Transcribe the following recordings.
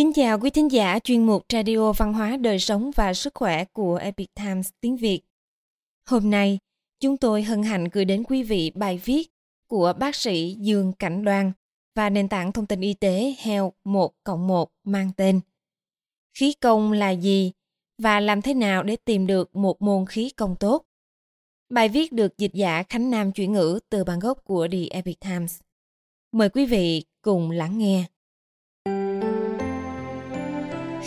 Kính chào quý thính giả chuyên mục Radio Văn hóa Đời sống và Sức khỏe của Epic Times tiếng Việt. Hôm nay, chúng tôi hân hạnh gửi đến quý vị bài viết của bác sĩ Dương Cảnh Đoan và nền tảng thông tin y tế Health 1 cộng 1 mang tên Khí công là gì và làm thế nào để tìm được một môn khí công tốt? Bài viết được dịch giả Khánh Nam chuyển ngữ từ bản gốc của The Epic Times. Mời quý vị cùng lắng nghe.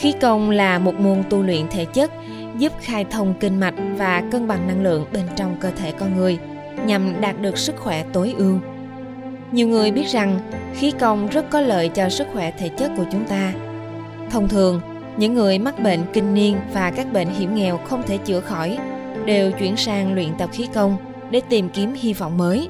Khí công là một môn tu luyện thể chất giúp khai thông kinh mạch và cân bằng năng lượng bên trong cơ thể con người nhằm đạt được sức khỏe tối ưu. Nhiều người biết rằng khí công rất có lợi cho sức khỏe thể chất của chúng ta. Thông thường, những người mắc bệnh kinh niên và các bệnh hiểm nghèo không thể chữa khỏi đều chuyển sang luyện tập khí công để tìm kiếm hy vọng mới.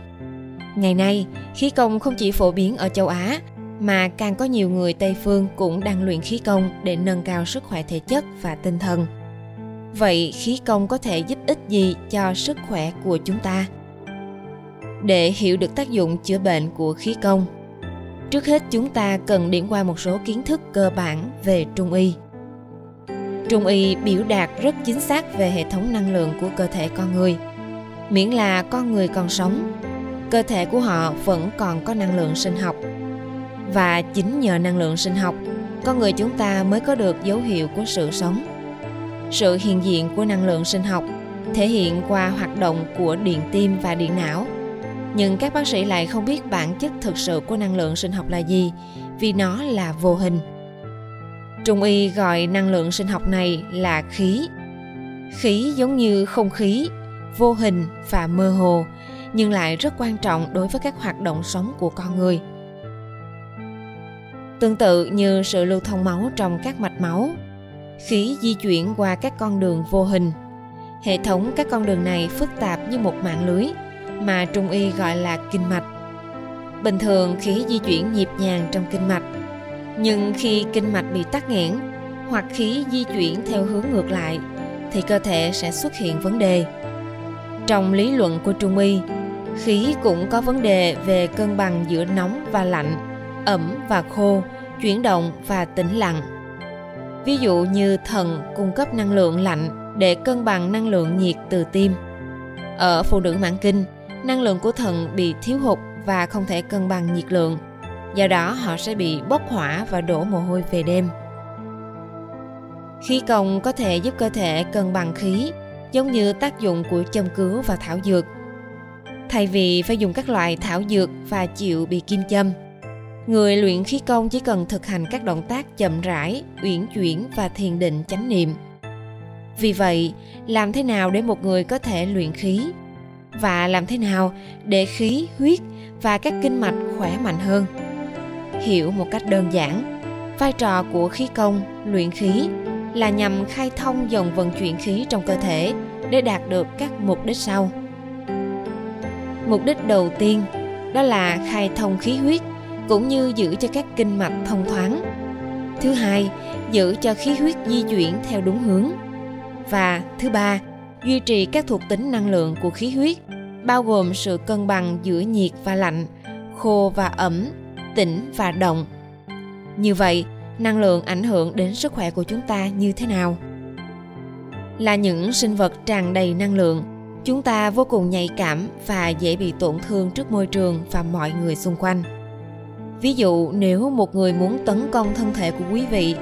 Ngày nay, khí công không chỉ phổ biến ở châu Á mà càng có nhiều người Tây phương cũng đang luyện khí công để nâng cao sức khỏe thể chất và tinh thần. Vậy khí công có thể giúp ích gì cho sức khỏe của chúng ta? Để hiểu được tác dụng chữa bệnh của khí công, trước hết chúng ta cần điểm qua một số kiến thức cơ bản về trung y. Trung y biểu đạt rất chính xác về hệ thống năng lượng của cơ thể con người. Miễn là con người còn sống, cơ thể của họ vẫn còn có năng lượng sinh học. Và chính nhờ năng lượng sinh học, con người chúng ta mới có được dấu hiệu của sự sống. Sự hiện diện của năng lượng sinh học thể hiện qua hoạt động của điện tim và điện não. Nhưng các bác sĩ lại không biết bản chất thực sự của năng lượng sinh học là gì vì nó là vô hình Trung y gọi năng lượng sinh học này là khí. Khí giống như không khí, vô hình và mơ hồ, nhưng lại rất quan trọng đối với các hoạt động sống của con người. Tương tự như sự lưu thông máu trong các mạch máu, khí di chuyển qua các con đường vô hình. Hệ thống các con đường này phức tạp như một mạng lưới mà trung y gọi là kinh mạch. Bình thường khí di chuyển nhịp nhàng trong kinh mạch nhưng khi kinh mạch bị tắc nghẽn hoặc khí di chuyển theo hướng ngược lại thì cơ thể sẽ xuất hiện vấn đề trong lý luận của trung y khí cũng có vấn đề về cân bằng giữa nóng và lạnh ẩm và khô chuyển động và tĩnh lặng ví dụ như thận cung cấp năng lượng lạnh để cân bằng năng lượng nhiệt từ tim ở phụ nữ mãn kinh năng lượng của thận bị thiếu hụt và không thể cân bằng nhiệt lượng do đó họ sẽ bị bốc hỏa và đổ mồ hôi về đêm. Khí công có thể giúp cơ thể cân bằng khí, giống như tác dụng của châm cứu và thảo dược. Thay vì phải dùng các loại thảo dược và chịu bị kim châm, người luyện khí công chỉ cần thực hành các động tác chậm rãi, uyển chuyển và thiền định chánh niệm. Vì vậy, làm thế nào để một người có thể luyện khí? Và làm thế nào để khí, huyết và các kinh mạch khỏe mạnh hơn? hiểu một cách đơn giản vai trò của khí công luyện khí là nhằm khai thông dòng vận chuyển khí trong cơ thể để đạt được các mục đích sau mục đích đầu tiên đó là khai thông khí huyết cũng như giữ cho các kinh mạch thông thoáng thứ hai giữ cho khí huyết di chuyển theo đúng hướng và thứ ba duy trì các thuộc tính năng lượng của khí huyết bao gồm sự cân bằng giữa nhiệt và lạnh khô và ẩm tĩnh và động. Như vậy, năng lượng ảnh hưởng đến sức khỏe của chúng ta như thế nào? Là những sinh vật tràn đầy năng lượng, chúng ta vô cùng nhạy cảm và dễ bị tổn thương trước môi trường và mọi người xung quanh. Ví dụ nếu một người muốn tấn công thân thể của quý vị,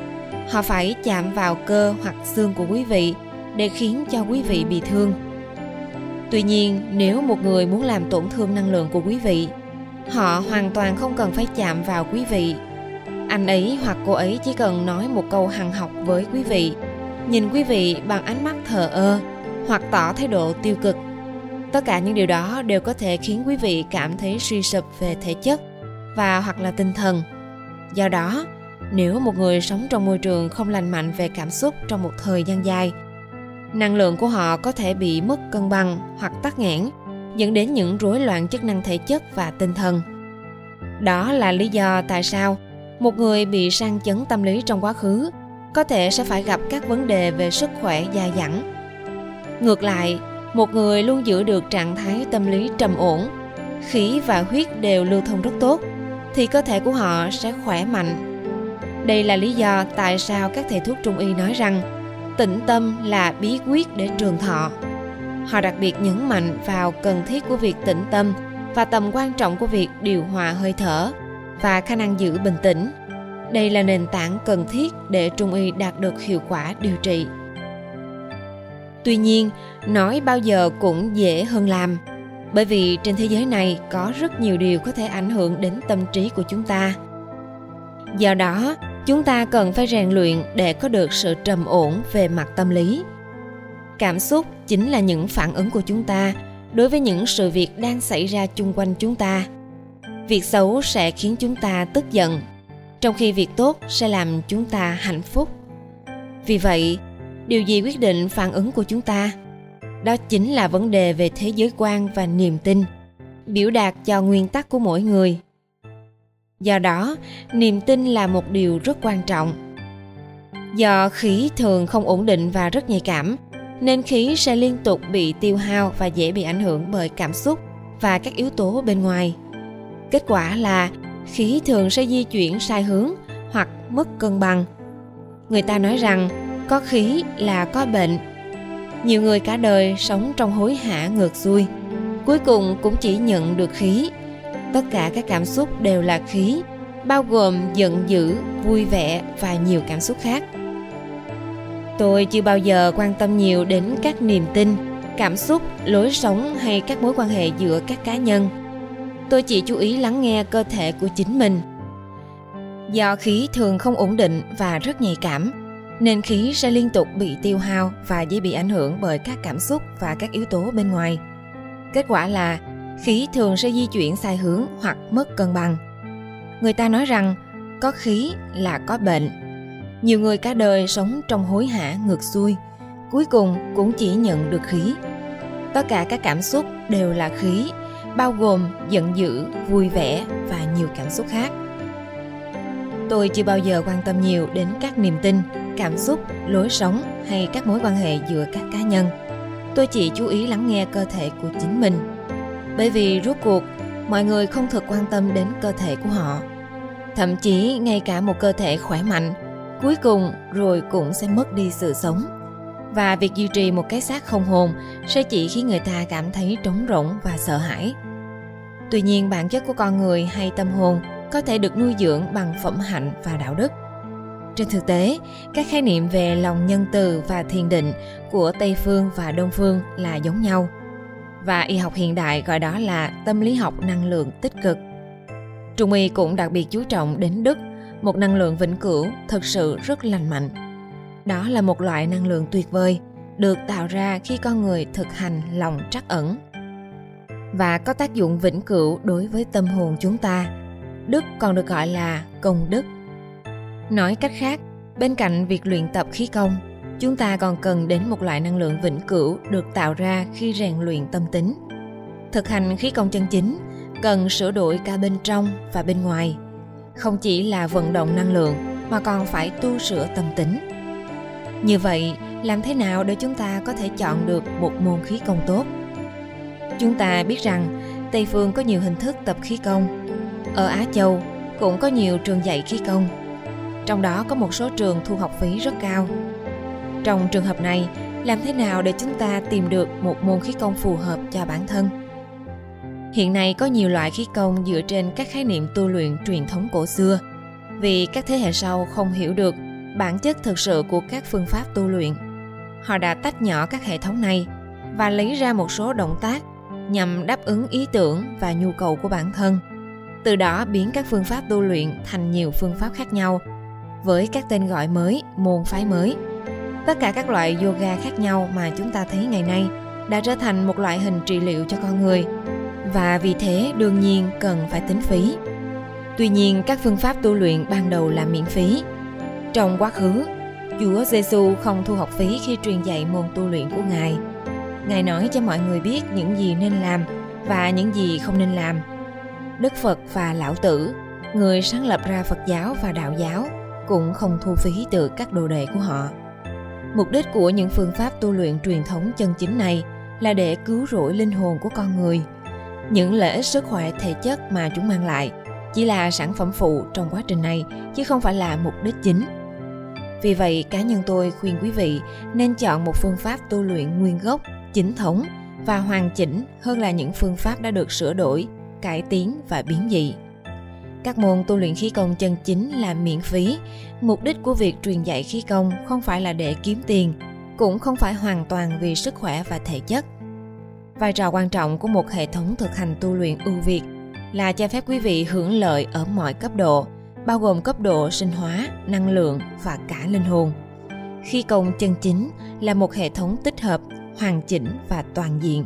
họ phải chạm vào cơ hoặc xương của quý vị để khiến cho quý vị bị thương. Tuy nhiên, nếu một người muốn làm tổn thương năng lượng của quý vị họ hoàn toàn không cần phải chạm vào quý vị. Anh ấy hoặc cô ấy chỉ cần nói một câu hằng học với quý vị nhìn quý vị bằng ánh mắt thờ ơ hoặc tỏ thái độ tiêu cực. Tất cả những điều đó đều có thể khiến quý vị cảm thấy suy sụp về thể chất và hoặc là tinh thần do đó nếu một người sống trong môi trường không lành mạnh về cảm xúc trong một thời gian dài năng lượng của họ có thể bị mất cân bằng hoặc tắc nghẽn dẫn đến những rối loạn chức năng thể chất và tinh thần. Đó là lý do tại sao một người bị sang chấn tâm lý trong quá khứ có thể sẽ phải gặp các vấn đề về sức khỏe dài dẳng. Ngược lại, một người luôn giữ được trạng thái tâm lý trầm ổn, khí và huyết đều lưu thông rất tốt, thì cơ thể của họ sẽ khỏe mạnh. Đây là lý do tại sao các thầy thuốc trung y nói rằng tĩnh tâm là bí quyết để trường thọ. Họ đặc biệt nhấn mạnh vào cần thiết của việc tĩnh tâm và tầm quan trọng của việc điều hòa hơi thở và khả năng giữ bình tĩnh. Đây là nền tảng cần thiết để trung y đạt được hiệu quả điều trị. Tuy nhiên, nói bao giờ cũng dễ hơn làm, bởi vì trên thế giới này có rất nhiều điều có thể ảnh hưởng đến tâm trí của chúng ta. Do đó, chúng ta cần phải rèn luyện để có được sự trầm ổn về mặt tâm lý. Cảm xúc chính là những phản ứng của chúng ta đối với những sự việc đang xảy ra chung quanh chúng ta. Việc xấu sẽ khiến chúng ta tức giận, trong khi việc tốt sẽ làm chúng ta hạnh phúc. Vì vậy, điều gì quyết định phản ứng của chúng ta đó chính là vấn đề về thế giới quan và niềm tin, biểu đạt cho nguyên tắc của mỗi người. Do đó, niềm tin là một điều rất quan trọng. Do khí thường không ổn định và rất nhạy cảm, nên khí sẽ liên tục bị tiêu hao và dễ bị ảnh hưởng bởi cảm xúc và các yếu tố bên ngoài. Kết quả là, khí thường sẽ di chuyển sai hướng hoặc mất cân bằng. Người ta nói rằng, có khí là có bệnh nhiều người cả đời sống trong hối hả ngược xuôi. Cuối cùng cũng chỉ nhận được khí. Tất cả các cảm xúc đều là khí, bao gồm giận dữ, vui vẻ và nhiều cảm xúc khác. Tôi chưa bao giờ quan tâm nhiều đến các niềm tin, cảm xúc, lối sống hay các mối quan hệ giữa các cá nhân. Tôi chỉ chú ý lắng nghe cơ thể của chính mình. Do khí thường không ổn định và rất nhạy cảm nên khí sẽ liên tục bị tiêu hao và dễ bị ảnh hưởng bởi các cảm xúc và các yếu tố bên ngoài. Kết quả là khí thường sẽ di chuyển sai hướng hoặc mất cân bằng. Người ta nói rằng có khí là có bệnh. Nhiều người cả đời sống trong hối hả ngược xuôi, cuối cùng cũng chỉ nhận được khí. Tất cả các cảm xúc đều là khí, bao gồm giận dữ, vui vẻ và nhiều cảm xúc khác. Tôi chưa bao giờ quan tâm nhiều đến các niềm tin, cảm xúc lối sống hay các mối quan hệ giữa các cá nhân. Tôi chỉ chú ý lắng nghe cơ thể của chính mình. Bởi vì rốt cuộc mọi người không thực quan tâm đến cơ thể của họ. Thậm chí ngay cả một cơ thể khỏe mạnh cuối cùng rồi cũng sẽ mất đi sự sống. Và việc duy trì một cái xác không hồn sẽ chỉ khiến người ta cảm thấy trống rỗng và sợ hãi. Tuy nhiên bản chất của con người hay tâm hồn có thể được nuôi dưỡng bằng phẩm hạnh và đạo đức trên thực tế, các khái niệm về lòng nhân từ và thiền định của Tây phương và Đông phương là giống nhau. Và y học hiện đại gọi đó là tâm lý học năng lượng tích cực. Trung y cũng đặc biệt chú trọng đến đức, một năng lượng vĩnh cửu thực sự rất lành mạnh. Đó là một loại năng lượng tuyệt vời, được tạo ra khi con người thực hành lòng trắc ẩn và có tác dụng vĩnh cửu đối với tâm hồn chúng ta. Đức còn được gọi là công đức Nói cách khác, bên cạnh việc luyện tập khí công, chúng ta còn cần đến một loại năng lượng vĩnh cửu được tạo ra khi rèn luyện tâm tính. Thực hành khí công chân chính cần sửa đổi cả bên trong và bên ngoài, không chỉ là vận động năng lượng mà còn phải tu sửa tâm tính. Như vậy, làm thế nào để chúng ta có thể chọn được một môn khí công tốt? Chúng ta biết rằng Tây phương có nhiều hình thức tập khí công. Ở Á Châu cũng có nhiều trường dạy khí công trong đó có một số trường thu học phí rất cao. Trong trường hợp này, làm thế nào để chúng ta tìm được một môn khí công phù hợp cho bản thân? Hiện nay có nhiều loại khí công dựa trên các khái niệm tu luyện truyền thống cổ xưa, vì các thế hệ sau không hiểu được bản chất thực sự của các phương pháp tu luyện. Họ đã tách nhỏ các hệ thống này và lấy ra một số động tác nhằm đáp ứng ý tưởng và nhu cầu của bản thân. Từ đó biến các phương pháp tu luyện thành nhiều phương pháp khác nhau với các tên gọi mới, môn phái mới. Tất cả các loại yoga khác nhau mà chúng ta thấy ngày nay đã trở thành một loại hình trị liệu cho con người và vì thế đương nhiên cần phải tính phí. Tuy nhiên các phương pháp tu luyện ban đầu là miễn phí. Trong quá khứ, Chúa Giêsu không thu học phí khi truyền dạy môn tu luyện của Ngài. Ngài nói cho mọi người biết những gì nên làm và những gì không nên làm. Đức Phật và Lão Tử, người sáng lập ra Phật giáo và Đạo giáo, cũng không thu phí từ các đồ đệ của họ. Mục đích của những phương pháp tu luyện truyền thống chân chính này là để cứu rỗi linh hồn của con người. Những lợi ích sức khỏe thể chất mà chúng mang lại chỉ là sản phẩm phụ trong quá trình này chứ không phải là mục đích chính vì vậy cá nhân tôi khuyên quý vị nên chọn một phương pháp tu luyện nguyên gốc chính thống và hoàn chỉnh hơn là những phương pháp đã được sửa đổi cải tiến và biến dị. Các môn tu luyện khí công chân chính là miễn phí. Mục đích của việc truyền dạy khí công không phải là để kiếm tiền, cũng không phải hoàn toàn vì sức khỏe và thể chất. Vai trò quan trọng của một hệ thống thực hành tu luyện ưu việt là cho phép quý vị hưởng lợi ở mọi cấp độ, bao gồm cấp độ sinh hóa, năng lượng và cả linh hồn. Khí công chân chính là một hệ thống tích hợp, hoàn chỉnh và toàn diện